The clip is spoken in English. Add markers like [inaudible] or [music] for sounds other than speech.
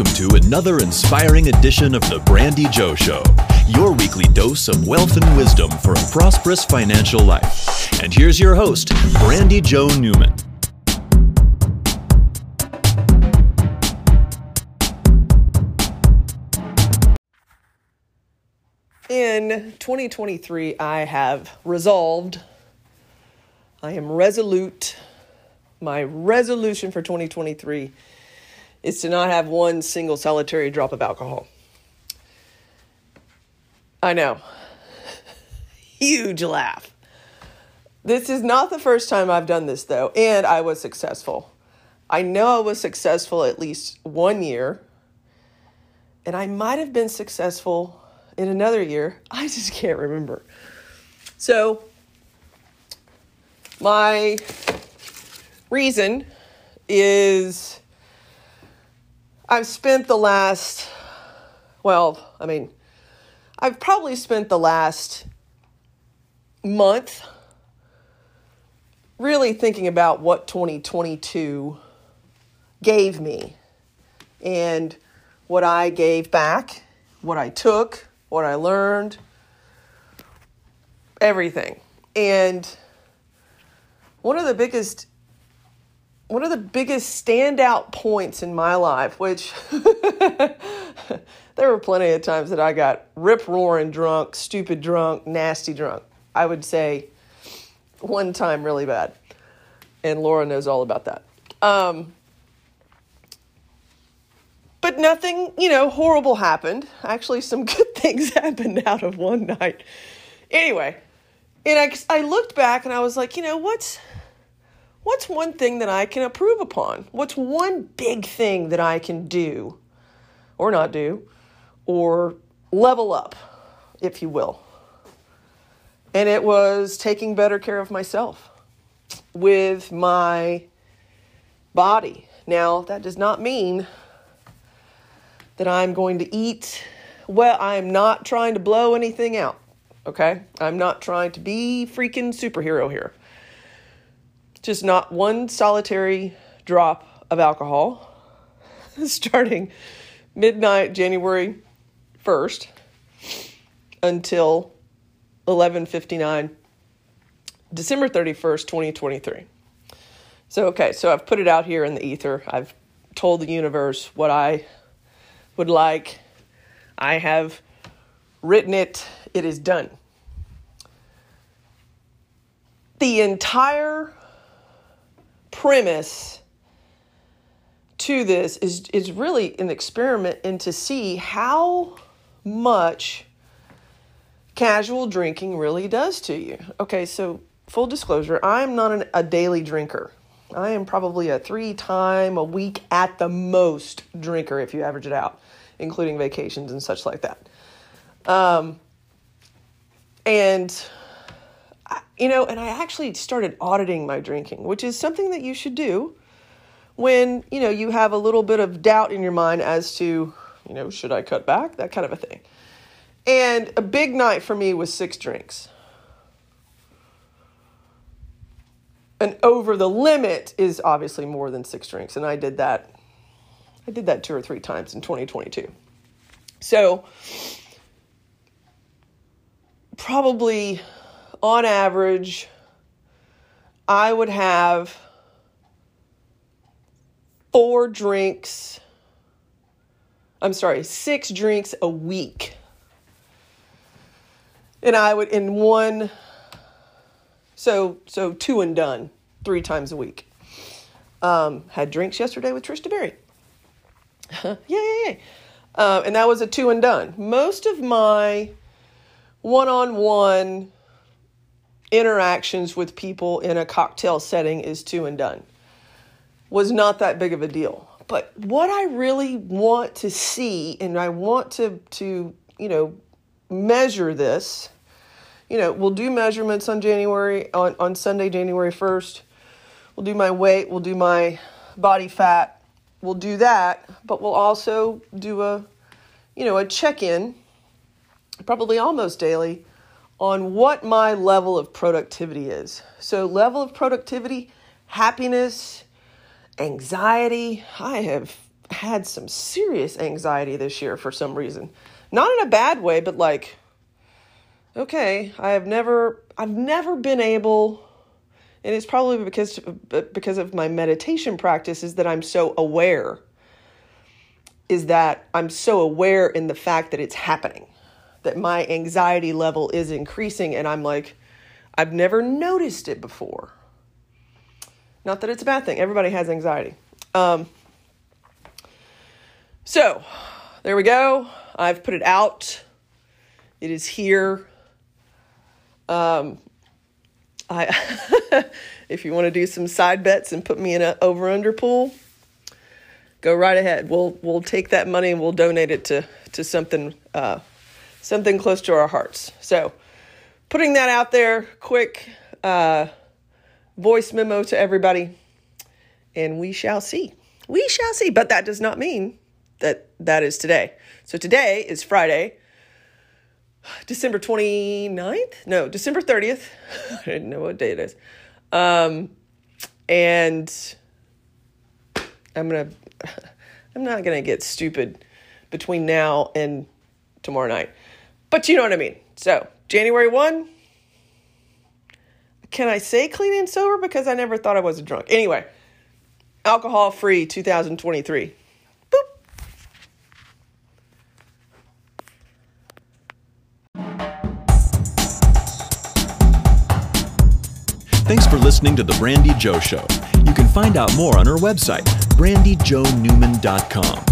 Welcome to another inspiring edition of the Brandi Jo Show, your weekly dose of wealth and wisdom for a prosperous financial life. And here's your host, Brandi Jo Newman. In 2023, I have resolved, I am resolute. My resolution for 2023 is to not have one single solitary drop of alcohol. I know. [laughs] Huge laugh. This is not the first time I've done this, though, and I was successful. I know I was successful at least one year, and I might have been successful in another year. [laughs] I just can't remember. So, my reason is I've spent the last, well, I mean, I've probably spent the last month really thinking about what 2022 gave me and what I gave back, what I took, what I learned, everything. And one of the biggest one of the biggest standout points in my life, which [laughs] there were plenty of times that I got rip roaring drunk, stupid drunk, nasty drunk. I would say one time really bad. And Laura knows all about that. Um, but nothing, you know, horrible happened. Actually, some [laughs] good things happened out of one night. Anyway, and I, I looked back and I was like, you know, what's what's one thing that I can improve upon? What's one big thing that I can do or not do or level up, if you will? And it was taking better care of myself with my body. Now, that does not mean that I'm going to eat well. I am not trying to blow anything out, okay? I'm not trying to be freaking superhero here. Just not one solitary drop of alcohol [laughs] starting midnight January 1st until 11:59 December 31st, 2023. So okay, so I've put it out here in the ether. I've told the universe what I would like. I have written it. It is done. The entire premise to this is is really an experiment and to see how much casual drinking really does to you. Okay, so full disclosure, I'm not an, a daily drinker. I am probably a three time a week at the most drinker if you average it out, including vacations and such like that. Um, and you know, and I actually started auditing my drinking, which is something that you should do when, you know, you have a little bit of doubt in your mind as to, you know, should I cut back? That kind of a thing. And a big night for me was six drinks. And over the limit is obviously more than six drinks. And I did that. I did that two or three times in 2022. So, probably on average, I would have four drinks. I'm sorry, six drinks a week. And I would in one so so two and done, three times a week. Um, had drinks yesterday with Trista Berry. [laughs] yeah, yeah, yeah. Uh, and that was a two and done. Most of my one on one interactions with people in a cocktail setting is two and done. Was not that big of a deal. But what I really want to see and I want to to, you know, measure this, you know, we'll do measurements on January on, on Sunday, January 1st. We'll do my weight, we'll do my body fat. We'll do that, but we'll also do a you know, a check-in probably almost daily on what my level of productivity is. So, level of productivity, happiness, anxiety. I have had some serious anxiety this year for some reason. Not in a bad way, but like okay, I have never I've never been able and it's probably because because of my meditation practice is that I'm so aware is that I'm so aware in the fact that it's happening that my anxiety level is increasing and I'm like I've never noticed it before. Not that it's a bad thing. Everybody has anxiety. Um, so, there we go. I've put it out. It is here. Um, I, [laughs] if you want to do some side bets and put me in an over under pool, go right ahead. We'll we'll take that money and we'll donate it to to something uh, something close to our hearts. So, putting that out there, quick uh, voice memo to everybody, and we shall see. We shall see. But that does not mean that that is today. So today is Friday, December 29th? No, December 30th. [laughs] I didn't know what day it is. Um, and I'm going [laughs] to, I'm not going to get stupid between now and tomorrow night. But you know what I mean. So, January 1, can I say clean and sober? Because I never thought I was a drunk. Anyway, alcohol free 2023. Thanks for listening to The Brandi Jo Show. You can find out more on her website, brandijonewman.com.